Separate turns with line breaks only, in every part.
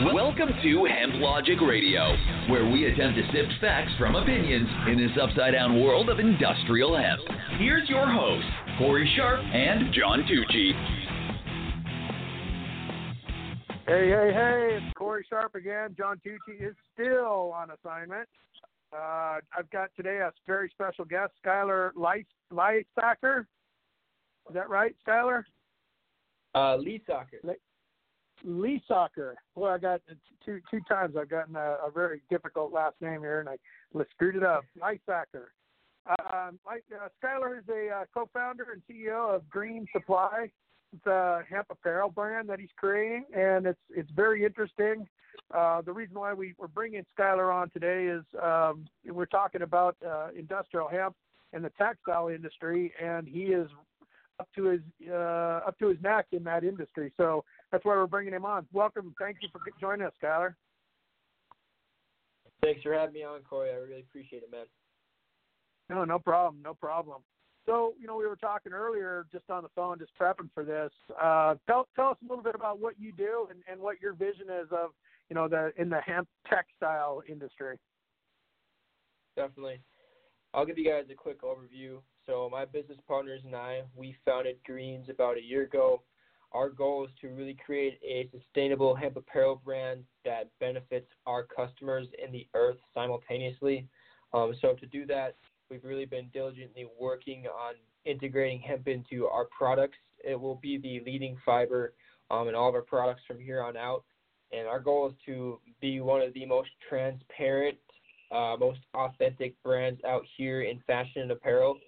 Welcome to Hemp Logic Radio, where we attempt to sift facts from opinions in this upside down world of industrial hemp. Here's your hosts, Cory Sharp and John Tucci.
Hey, hey, hey, it's Cory Sharp again. John Tucci is still on assignment. Uh, I've got today a very special guest, Skylar Lysaker. Is that right, Skylar?
Uh, Lee Soccer.
Lee Soccer. Well, I got two two times. I've gotten a, a very difficult last name here, and I screwed it up. Lee Soccer. Um, uh, Skylar is a uh, co-founder and CEO of Greenz Supply. It's a hemp apparel brand that he's creating, and it's it's very interesting. Uh, the reason why we, we're bringing Skylar on today is um, we're talking about uh, industrial hemp and the textile industry, and he is up to his uh, up to his neck in that industry. So that's why we're bringing him on. Welcome. Thank you for joining us, Skylar.
Thanks for having me on, Cory. I really appreciate it, man.
No, no problem. No problem. So, you know, we were talking earlier just on the phone, just prepping for this. Uh, tell, tell us a little bit about what you do and, and what your vision is of, you know, the in the hemp textile industry.
Definitely. I'll give you guys a quick overview. So, my business partners and I, we founded Greenz about a year ago. Our goal is to really create a sustainable hemp apparel brand that benefits our customers and the earth simultaneously. Um, so, to do that, we've really been diligently working on integrating hemp into our products. It will be the leading fiber um, in all of our products from here on out. And our goal is to be one of the most transparent, uh, most authentic brands out here in fashion and apparel.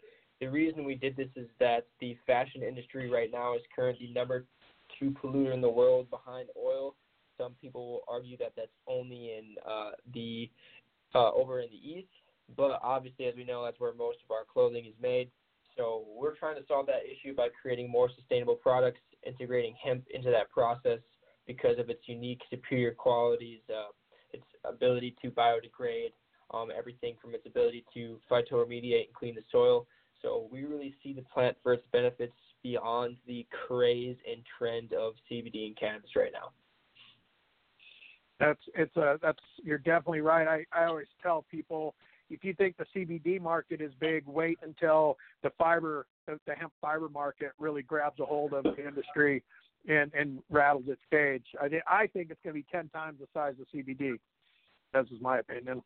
The reason we did this is that the fashion industry right now is currently number two polluter in the world behind oil. Some people will argue that that's only in uh, the uh, over in the east, but obviously, as we know, that's where most of our clothing is made. So we're trying to solve that issue by creating more sustainable products, integrating hemp into that process because of its unique superior qualities, uh, its ability to biodegrade, um, everything from its ability to phytoremediate and clean the soil. So we really see the plant for its benefits beyond the craze and trend of CBD and cannabis right now.
That's it's a that's you're definitely right. I I always tell people if you think the CBD market is big, wait until the fiber the, the hemp fiber market really grabs a hold of the industry and and rattles its cage. I I think it's going to be ten times the size of CBD. That's just my opinion.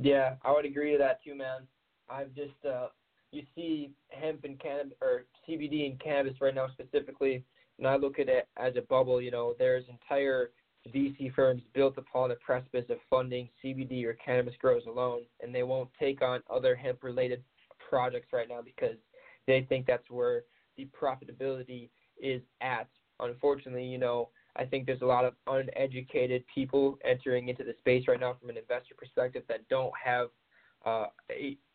Yeah, I would agree to that too, man. I've just uh, you see hemp and cannabis or CBD and cannabis right now specifically, and I look at it as a bubble. You know, there's entire VC firms built upon the precipice of funding CBD or cannabis grows alone, and they won't take on other hemp-related projects right now because they think that's where the profitability is at. Unfortunately, you know, I think there's a lot of uneducated people entering into the space right now from an investor perspective that don't have uh,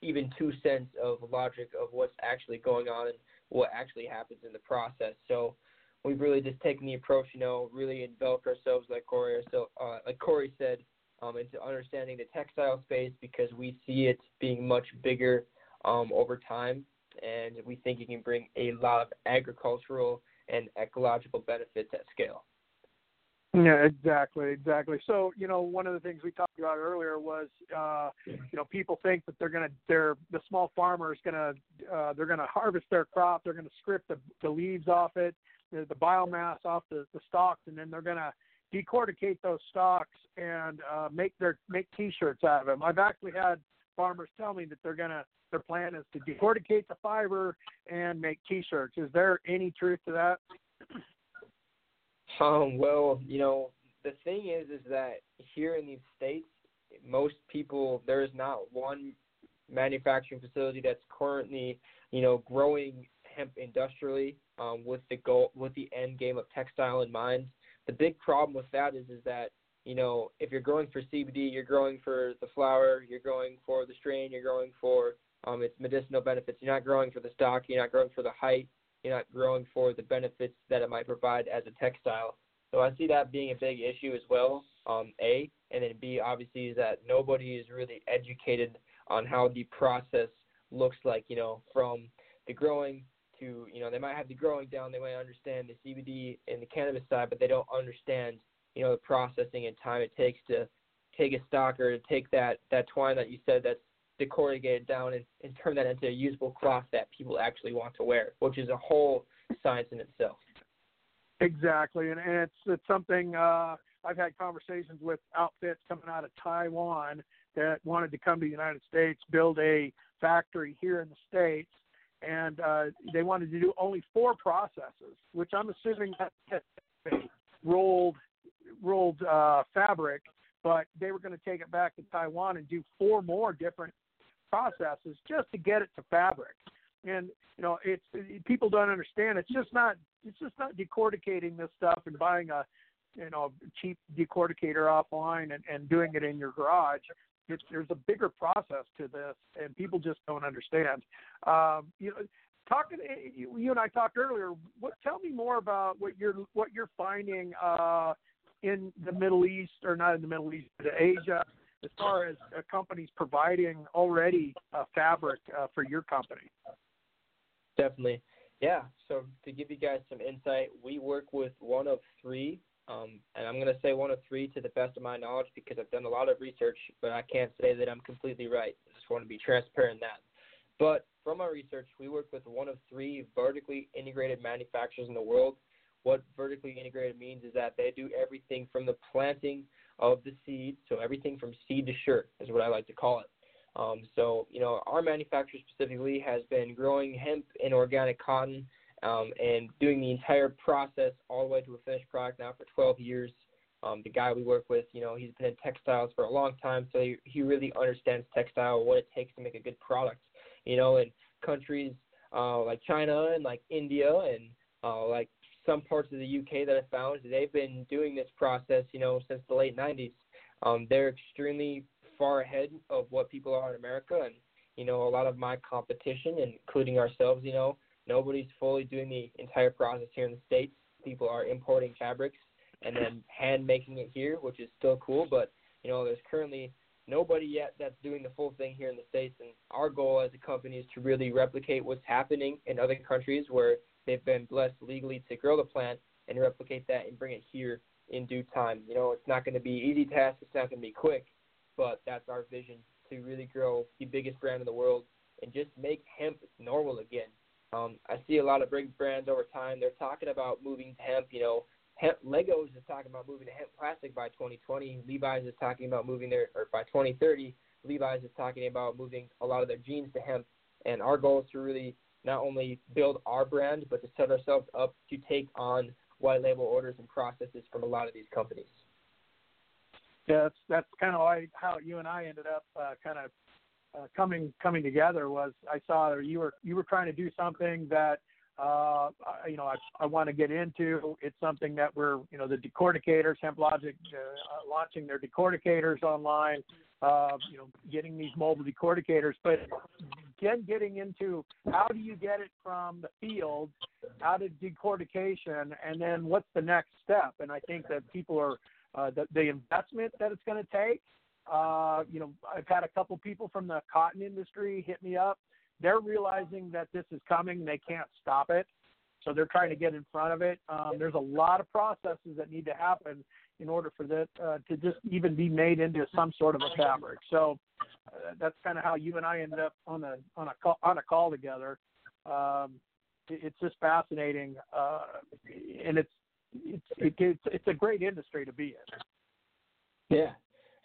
even two cents of logic of what's actually going on and what actually happens in the process. So we've really just taken the approach, you know, really enveloped ourselves, like Cory, so, uh, like Cory said, um, into understanding the textile space because we see it being much bigger um, over time, and we think it can bring a lot of agricultural and ecological benefits at scale.
Yeah, exactly, exactly. So, you know, one of the things we talked about earlier was, uh, you know, people think that they're gonna, they're the small farmer is gonna, uh, they're gonna harvest their crop, they're gonna strip the, the leaves off it, the, the biomass off the, the stalks, and then they're gonna decorticate those stalks and uh, make their make T-shirts out of them. I've actually had farmers tell me that they're gonna, their plan is to decorticate the fiber and make T-shirts. Is there any truth to that?
Um, well, you know, the thing is, is that here in these states, most people there is not one manufacturing facility that's currently, you know, growing hemp industrially um, with the goal with the end game of textile in mind. The big problem with that is is that you know if you're growing for CBD, you're growing for the flower, you're growing for the strain, you're growing for um, its medicinal benefits. You're not growing for the stalk, you're not growing for the height, you're not growing for the benefits that it might provide as a textile. So I see that being a big issue as well. Um, a and then B obviously is that nobody is really educated on how the process looks like. You know, from the growing to you know, they might have the growing down, they might understand the CBD and the cannabis side, but they don't understand, you know, the processing and time it takes to take a stalk or to take that that twine that you said that's decorrugated down and, and turn that into a usable cloth that people actually want to wear, which is a whole science in itself.
Exactly, and, and it's it's something uh, I've had conversations with outfits coming out of Taiwan that wanted to come to the United States, build a factory here in the states, and uh, they wanted to do only four processes, which I'm assuming that rolled rolled uh, fabric, but they were going to take it back to Taiwan and do four more different processes just to get it to fabric. And you know, it's people don't understand. It's just not. It's just not decorticating this stuff and buying a, you know, cheap decorticator offline and, and doing it in your garage. It's, there's a bigger process to this, and people just don't understand. Um, you know, talking you, you and I talked earlier. What tell me more about what you're what you're finding uh, in the Middle East, or not in the Middle East, but Asia, as far as uh, companies providing already fabric uh, for your company.
Definitely. Yeah. So to give you guys some insight, we work with one of three, um, and I'm going to say one of three to the best of my knowledge because I've done a lot of research, but I can't say that I'm completely right. I just want to be transparent in that. But from our research, we work with one of three vertically integrated manufacturers in the world. What vertically integrated means is that they do everything from the planting of the seed, so everything from seed to shirt is what I like to call it. Um, so, you know, our manufacturer specifically has been growing hemp and organic cotton um, and doing the entire process all the way to a finished product now for 12 years. Um, the guy we work with, you know, he's been in textiles for a long time, so he, he really understands textile, what it takes to make a good product. You know, in countries uh, like China and like India and uh, like some parts of the UK that I found, they've been doing this process, you know, since the late 90s. Um, they're extremely far ahead of what people are in America, and you know, a lot of my competition, including ourselves, you know, nobody's fully doing the entire process here in the states. People are importing fabrics and then hand making it here, which is still cool, but you know, there's currently nobody yet that's doing the full thing here in the states and our goal as a company is to really replicate what's happening in other countries where they've been blessed legally to grow the plant and replicate that and bring it here in due time. You know, it's not going to be easy task, it's not going to be quick, but that's our vision to really grow the biggest brand in the world and just make hemp normal again. Um, I see a lot of big brands over time. They're talking about moving to hemp. You know, hemp, Legos is talking about moving to hemp plastic by 2020. Levi's is talking about moving their or by 2030. Levi's is talking about moving a lot of their jeans to hemp. And our goal is to really not only build our brand, but to set ourselves up to take on white label orders and processes from a lot of these companies.
Yeah, that's that's kind of how you and I ended up uh, kind of uh, coming coming together was I saw you were you were trying to do something that uh, you know I, I want to get into. It's something that we're you know the decorticators, HempLogic uh, launching their decorticators online. Uh, you know, getting these mobile decorticators, but again, getting into how do you get it from the field out of decortication, and then what's the next step? And I think that people are uh, the, the investment that it's going to take. Uh, you know, I've had a couple people from the cotton industry hit me up. They're realizing that this is coming. They can't stop it. So they're trying to get in front of it. Um, there's a lot of processes that need to happen in order for that uh, to just even be made into some sort of a fabric. So uh, that's kind of how you and I ended up on a on a call, on a call together. Um, it, it's just fascinating, uh, and it's it's it, it's it's a great industry to be
in. Yeah,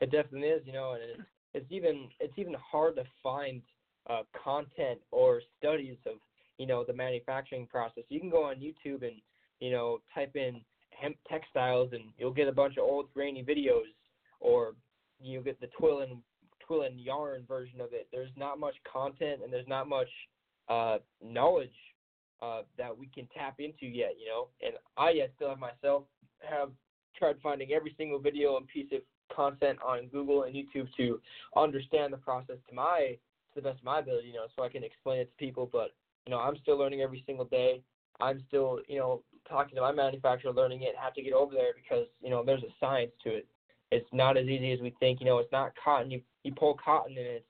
it definitely is. You know, and it's, it's even it's even hard to find uh, content or studies of you know the manufacturing process. You can go on YouTube and you know type in hemp textiles and you'll get a bunch of old grainy videos, or you get the twill and twill and yarn version of it. There's not much content and there's not much uh, knowledge uh, that we can tap into yet, you know. And I yet still have myself have tried finding every single video and piece of content on Google and YouTube to understand the process to my to the best of my ability, you know, so I can explain it to people. But you know, I'm still learning every single day. I'm still, you know, talking to my manufacturer, learning it, have to get over there because you know there's a science to it. It's not as easy as we think. You know, it's not cotton. You you pull cotton and it's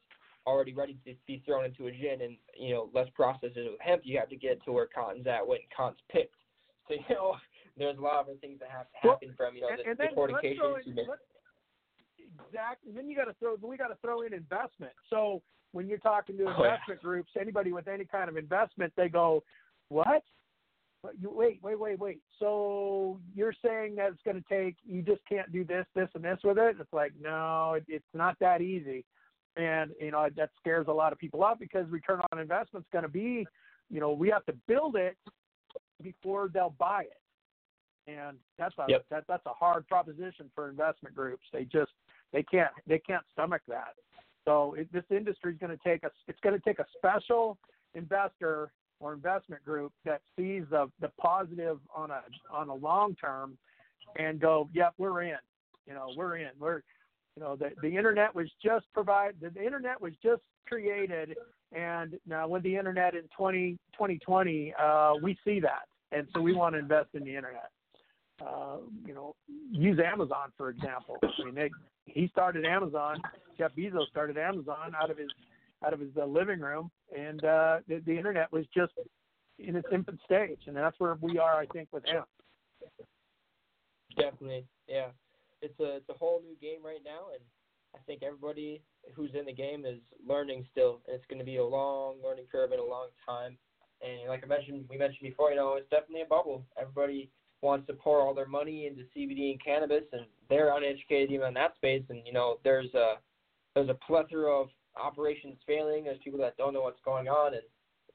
already ready to be thrown into a gin and you know less processed with hemp. You have to get to where cotton's at when cotton's picked. So you know there's a lot of other things that have to happen well, from you know
and,
the,
and
the decortication
exactly. Then you got to throw we got to throw in investment. So when you're talking to investment
oh, yeah.
groups anybody with any kind of investment they go what wait, wait, wait, wait. So you're saying that it's going to take, you just can't do this, this, and this with it? It's like, no, it, it's not that easy. And, you know, that scares a lot of people off because return on investment is going to be, you know, we have to build it before they'll buy it. And that's a
yep.
that that's a hard proposition for investment groups. They just they can't they can't stomach that. So it, this industry is going to take a it's going to take a special investor or investment group that sees the the positive on a on a long term and go, yep, we're in. You know, we're in. We're you know, the the internet was just provide the, the internet was just created and now with the internet in 20, 2020, uh, we see that. And so we want to invest in the internet. Uh, you know, use Amazon for example. I mean, they, he started Amazon. Jeff Bezos started Amazon out of his out of his uh, living room, and uh, the, the internet was just in its infant stage, and that's where we are, I think, with him.
Definitely, yeah. It's a it's a whole new game right now, and I think everybody who's in the game is learning still. And it's going to be a long learning curve and a long time. And like I mentioned, we mentioned before, you know, it's definitely a bubble. Everybody wants to pour all their money into CBD and cannabis, and they're uneducated even in that space. And you know, there's a there's a plethora of operations failing. There's people that don't know what's going on, and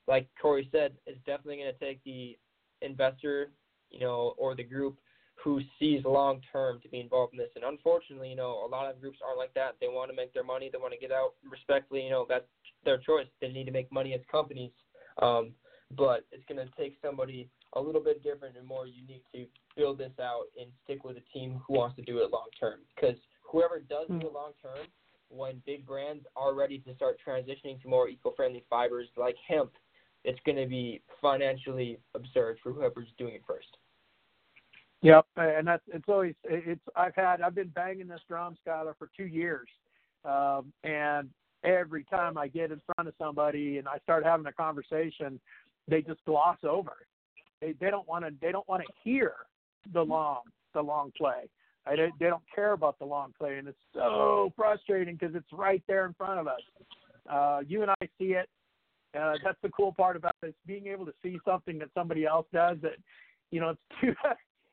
like Cory said, it's definitely going to take the investor, you know, or the group who sees long term to be involved in this. And unfortunately, you know, a lot of groups aren't like that. They want to make their money. They want to get out respectfully. You know, that's their choice. They need to make money as companies. Um, but it's going to take somebody a little bit different and more unique to build this out and stick with a team who wants to do it long term. Because whoever does do it long term when big brands are ready to start transitioning to more eco-friendly fibers like hemp, it's going to be financially absurd for whoever's doing it first.
Yep, and that's it's always it's I've had I've been banging this drum, Skylar, for two years, um, and every time I get in front of somebody and I start having a conversation, they just gloss over. They they don't want to they don't want to hear the long the long play. I don't, they don't care about the long play, and it's so frustrating because it's right there in front of us. Uh, you and I see it. Uh, that's the cool part about it, is being able to see something that somebody else does. That you know, it's two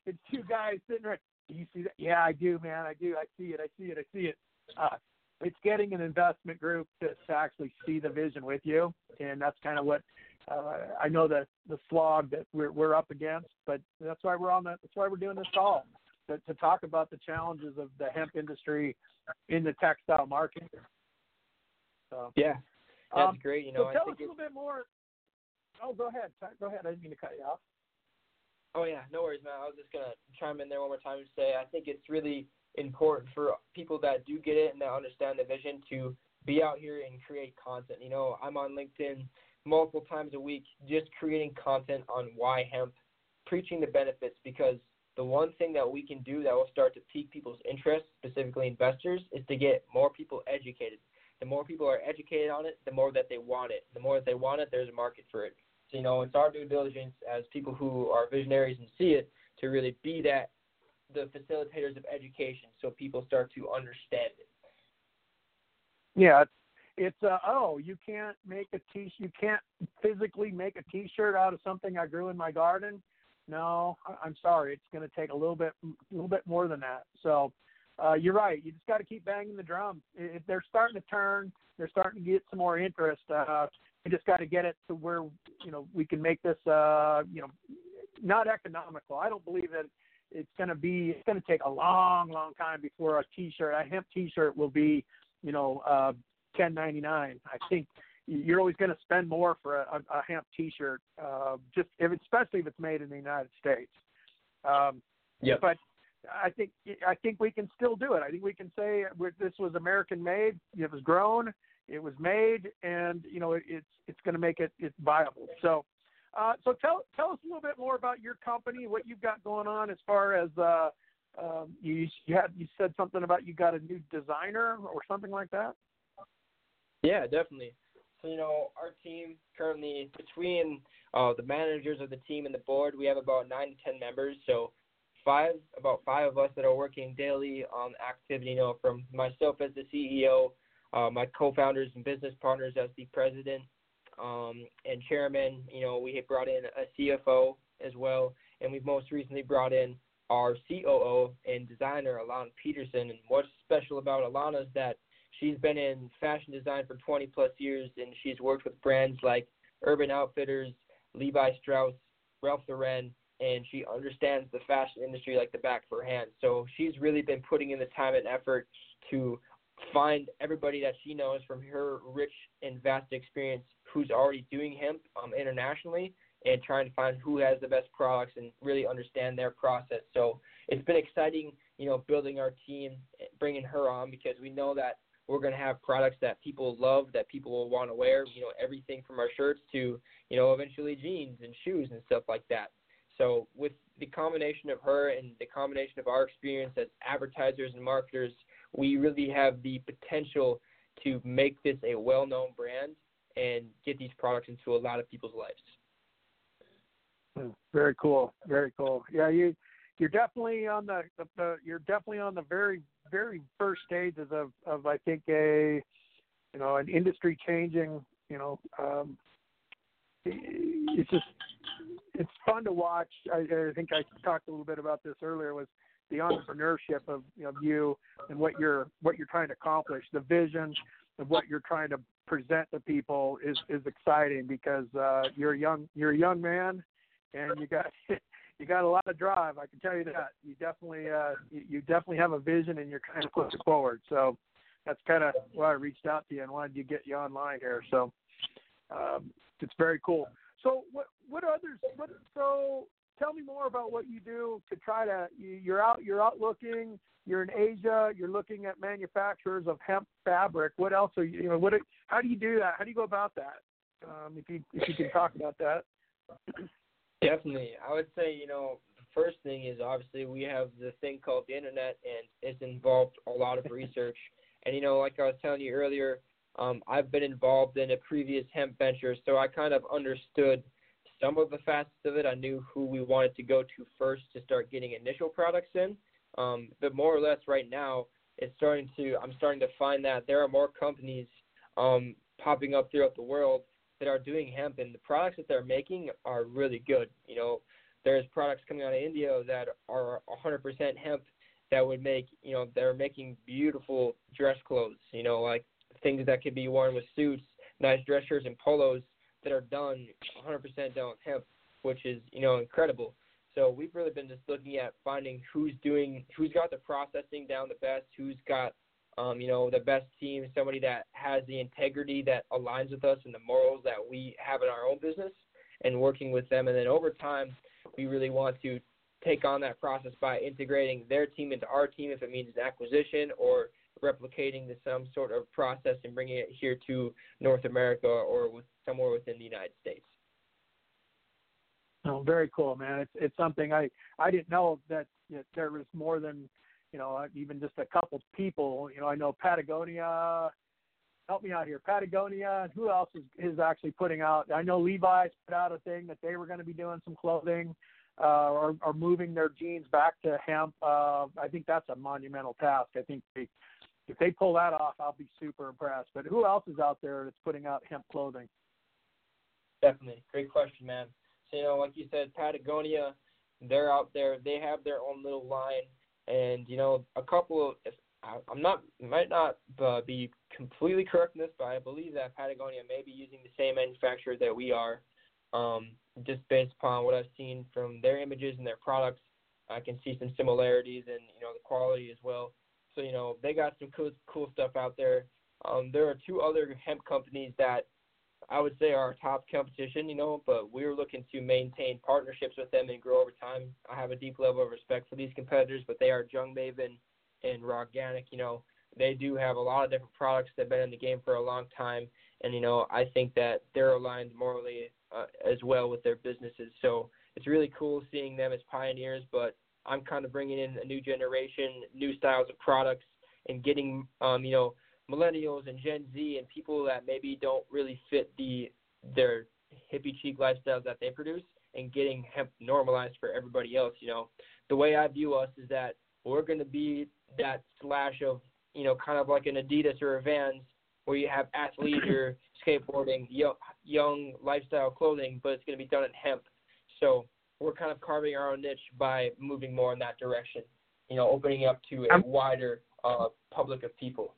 it's two guys sitting there. Do you see that? Yeah, I do, man. I do. I see it. I see it. I see it. Uh, it's getting an investment group to, to actually see the vision with you, and that's kind of what uh, I know the the slog that we're we're up against. But that's why we're on the. That's why we're doing this call to, to talk about the challenges of the hemp industry in the textile market. So,
yeah, that's
um,
great. You know,
so tell us a little bit more. Oh, go ahead. Go ahead. I didn't mean to cut you off.
Oh yeah, no worries, man. I was just gonna chime in there one more time and say I think it's really important for people that do get it and that understand the vision to be out here and create content. You know, I'm on LinkedIn multiple times a week just creating content on why hemp, preaching the benefits because the one thing that we can do that will start to pique people's interest, specifically investors, is to get more people educated. The more people are educated on it, the more that they want it. The more that they want it, there's a market for it. So, you know, it's our due diligence as people who are visionaries and see it to really be that the facilitators of education so people start to understand it.
Yeah, it's, uh, oh, you can't make a t you can't physically make a t-shirt out of something I grew in my garden no, I'm sorry. It's going to take a little bit, a little bit more than that. So, uh, you're right. You just got to keep banging the drum. If they're starting to turn, they're starting to get some more interest. Uh, we just got to get it to where you know we can make this, uh, you know, not economical. I don't believe that it's going to be. It's going to take a long, long time before a T-shirt, a hemp T-shirt, will be, you know, uh, 10.99. I think you're always going to spend more for a, a hemp T-shirt, uh, just if, especially if it's made in the United States. Um,
yeah.
But I think I think we can still do it. I think we can say this was American made. It was grown. It was made, and you know it, it's it's going to make it it's viable. So. Uh, so tell tell us a little bit more about your company, what you've got going on as far as uh, um, you you had you said something about you got a new designer or something like that.
Yeah, definitely. So you know, our team currently between uh, the managers of the team and the board, we have about nine to ten members. So five, about five of us that are working daily on activity. You know, from myself as the CEO, uh, my co-founders and business partners as the president um, and chairman. You know, we have brought in a CFO as well, and we've most recently brought in our COO and designer, Alana Peterson. And what's special about Alana is that she's been in fashion design for 20 plus years, and she's worked with brands like Urban Outfitters, Levi Strauss, Ralph Lauren, and she understands the fashion industry like the back of her hand. So she's really been putting in the time and effort to find everybody that she knows from her rich and vast experience who's already doing hemp um, internationally and trying to find who has the best products and really understand their process. So it's been exciting, you know, building our team, bringing her on because we know that we're going to have products that people love, that people will want to wear, you know, everything from our shirts to, you know, eventually jeans and shoes and stuff like that. So with the combination of her and the combination of our experience as advertisers and marketers, we really have the potential to make this a well-known brand and get these products into a lot of people's lives.
Hmm, very cool. Very cool. Yeah, you you're definitely on the, the, you're definitely on the very very first stages of of I think a you know an industry changing you know um, it's just it's fun to watch. I, I think I talked a little bit about this earlier. Was the entrepreneurship of you you and what you're what you're trying to accomplish, the vision of what you're trying to present to people is is exciting because uh, you're a young you're a young man and you got you got a lot of drive. I can tell you that. You definitely uh, you, you definitely have a vision and you're kind of pushing forward. So that's kind of why I reached out to you and wanted to get you online here. So um, it's very cool. So what what others? What, so tell me more about what you do to try to you're out you're out looking you're in Asia you're looking at manufacturers of hemp fabric. What else are you you know what how do you do that? How do you go about that? Um, if you if you can talk about that.
Definitely. I would say you know the first thing is obviously we have the thing called the internet and it's involved a lot of research. And you know like I was telling you earlier um, I've been involved in a previous hemp venture so I kind of understood some of the facets of it. I knew who we wanted to go to first to start getting initial products in. Um, but more or less right now, it's starting to. I'm starting to find that there are more companies um, popping up throughout the world that are doing hemp, and the products that they're making are really good. You know, there's products coming out of India that are 100% hemp that would make. You know, they're making beautiful dress clothes. You know, like things that could be worn with suits, nice dress shirts and polos that are done 100% done with hemp, which is you know incredible. So we've really been just looking at finding who's doing, who's got the processing down the best, who's got, um, you know, the best team, somebody that has the integrity that aligns with us and the morals that we have in our own business, and working with them. And then over time, we really want to take on that process by integrating their team into our team, if it means an acquisition or replicating the, some sort of process and bringing it here to North America or with somewhere within the United States.
Oh, very cool, man. It's it's something I I didn't know that, that there was more than you know even just a couple people. You know, I know Patagonia. Help me out here, Patagonia. Who else is is actually putting out? I know Levi's put out a thing that they were going to be doing some clothing. Uh, or, or moving their jeans back to hemp. Uh, I think that's a monumental task. I think they, if they pull that off, I'll be super impressed. But who else is out there that's putting out hemp clothing?
Definitely, great question, man. So you know, like you said, Patagonia, they're out there. They have their own little line, and you know, a couple of. I'm not might not uh, be completely correct in this, but I believe that Patagonia may be using the same manufacturer that we are. Um, just based upon what I've seen from their images and their products, I can see some similarities and you know the quality as well. So you know they got some cool cool stuff out there. Um, there are two other hemp companies that I would say are our top competition, you know, but we're looking to maintain partnerships with them and grow over time. I have a deep level of respect for these competitors, but they are Jungmaven and Organic, you know, they do have a lot of different products that have been in the game for a long time, and you know, I think that they're aligned morally uh, as well with their businesses. So it's really cool seeing them as pioneers, but I'm kind of bringing in a new generation, new styles of products, and getting, um, you know, millennials and Gen Z and people that maybe don't really fit the their hippie chic lifestyles that they produce and getting hemp normalized for everybody else. You know, the way I view us is that we're going to be that slash of you know kind of like an Adidas or a Vans where you have athleisure, skateboarding, young, young lifestyle clothing, but it's going to be done in hemp. So we're kind of carving our own niche by moving more in that direction. You know, opening up to a wider uh, public of people.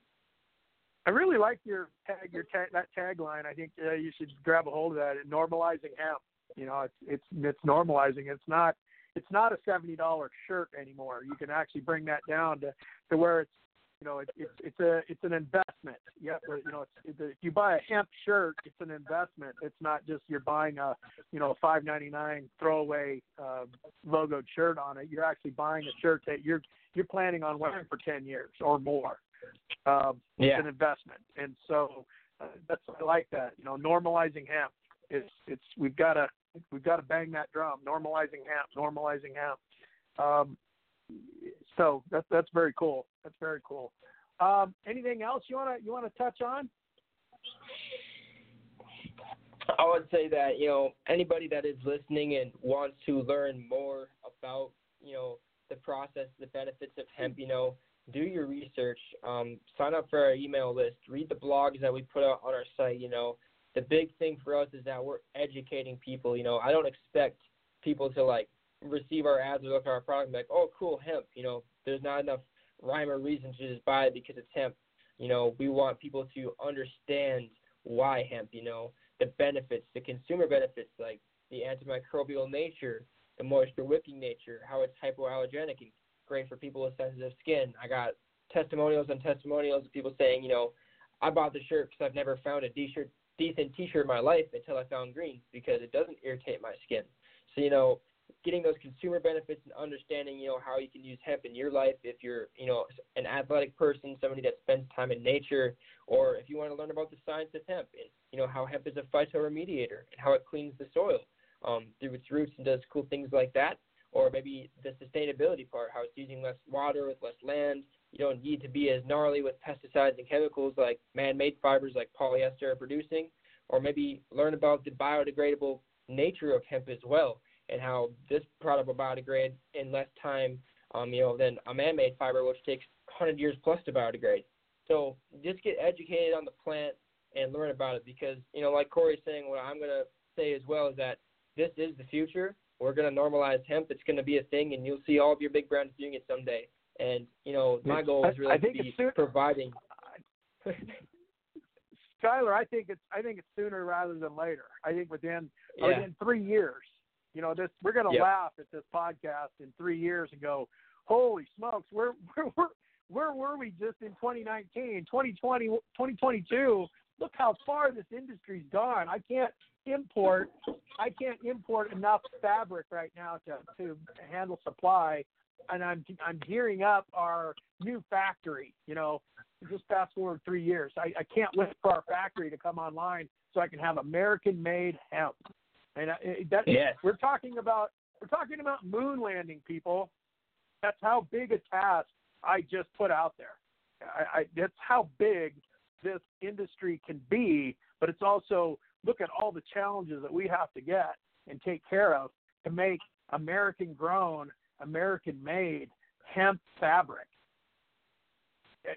I really like your tag, your tag, that tagline. I think uh, you should grab a hold of that. Normalizing hemp. You know, it's it's it's normalizing. It's not it's not a seventy dollar shirt anymore. You can actually bring that down to to where it's you know, it, it's it's a it's an investment. Yeah, you know, it's, if you buy a hemp shirt, it's an investment. It's not just you're buying a you know five ninety nine throwaway uh, logoed shirt on it. You're actually buying a shirt that you're you're planning on wearing for ten years or more. Um,
yeah.
It's an investment, and so uh, that's I like that. You know, normalizing hemp. It's it's we've got to we've got to bang that drum. Normalizing hemp. Normalizing hemp. Um, so that's that's very cool. That's very cool. Um, anything else you wanna you wanna touch on?
I would say that you know anybody that is listening and wants to learn more about you know the process, the benefits of hemp, you know, do your research, um, sign up for our email list, read the blogs that we put out on our site. You know, the big thing for us is that we're educating people. You know, I don't expect people to like receive our ads or look at our product and be like, oh, cool, hemp. You know, there's not enough rhyme or reason to just buy it because it's hemp. You know, we want people to understand why hemp, you know, the benefits, the consumer benefits, like the antimicrobial nature, the moisture wicking nature, how it's hypoallergenic and great for people with sensitive skin. I got testimonials and testimonials of people saying, you know, I bought the shirt because I've never found a decent t-shirt in my life until I found Greenz because it doesn't irritate my skin. So, you know, getting those consumer benefits and understanding, you know, how you can use hemp in your life if you're, you know, an athletic person, somebody that spends time in nature, or if you want to learn about the science of hemp and, you know, how hemp is a phytoremediator and how it cleans the soil um, through its roots and does cool things like that. Or maybe the sustainability part, how it's using less water with less land. You don't need to be as gnarly with pesticides and chemicals like man-made fibers like polyester are producing. Or maybe learn about the biodegradable nature of hemp as well and how this product will biodegrade in less time, um, you know, than a man-made fiber, which takes 100 years plus to biodegrade. So just get educated on the plant and learn about it because, you know, like Cory's saying, what I'm going to say as well is that this is the future. We're going to normalize hemp. It's going to be a thing, and you'll see all of your big brands doing it someday. And, you know, my goal is really to be providing.
Skylar, I think it's I think it's sooner rather than later. I think within yeah. within three years, you know, this we're going to
yep.
laugh at this podcast in three years and go, "Holy smokes, where where where where were we just in 2019, 2020, 2022? Look how far this industry's gone. I can't import I can't import enough fabric right now to to handle supply, and I'm I'm gearing up our new factory. You know, just fast forward three years. I, I can't wait for our factory to come online so I can have American-made hemp. And that
yes.
we're talking about we're talking about moon landing, people. That's how big a task I just put out there. I, I, that's how big this industry can be, but it's also look at all the challenges that we have to get and take care of to make American grown, American made hemp fabric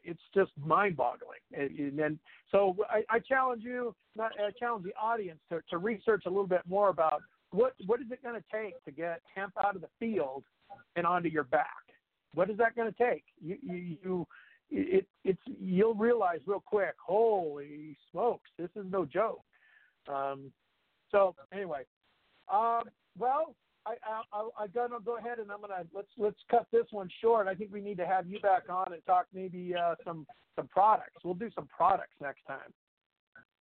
it's just mind-boggling. And, then, so I, I challenge you, not, I challenge the audience to, to research a little bit more about what what is it going to take to get hemp out of the field and onto your back. What is that going to take? You, you, you it, it's you'll realize real quick. Holy smokes, this is no joke. Um, so anyway, um, well, I, I, I, am gonna go ahead and I'm gonna let's let's cut this one short. I think we need to have you back on and talk maybe uh, some some products. We'll do some products next time.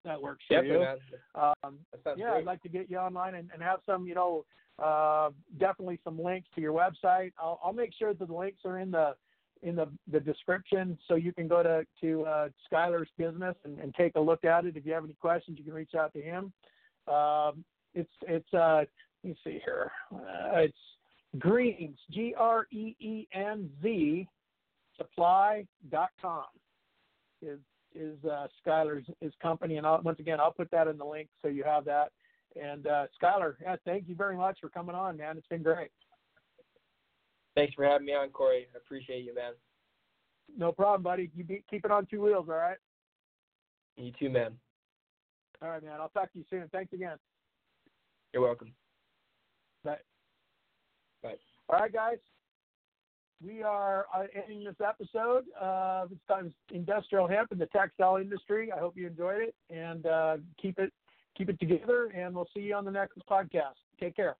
That works for
you.
Um, yeah,
great.
I'd like to get you online and, and have some, you know, uh, definitely some links to your website. I'll, I'll make sure that the links are in the in the, the description so you can go to to uh, Skylar's business and, and take a look at it. If you have any questions, you can reach out to him. Um, it's it's uh, let me see here. Uh, it's Greenz, G R E E N Z, supply.com is is uh, Skylar's his company, and I'll, once again, I'll put that in the link so you have that. And uh, Skylar, yeah, thank you very much for coming on, man. It's been great.
Thanks for having me on, Cory. I appreciate you, man.
No problem, buddy. You be, keep it on two wheels, all right?
You too, man.
All right, man. I'll talk to you soon. Thanks again.
You're welcome.
Bye.
Bye.
All right, guys. We are uh, ending this episode of it's time industrial hemp in the textile industry. I hope you enjoyed it and uh, keep it keep it together. And we'll see you on the next podcast. Take care.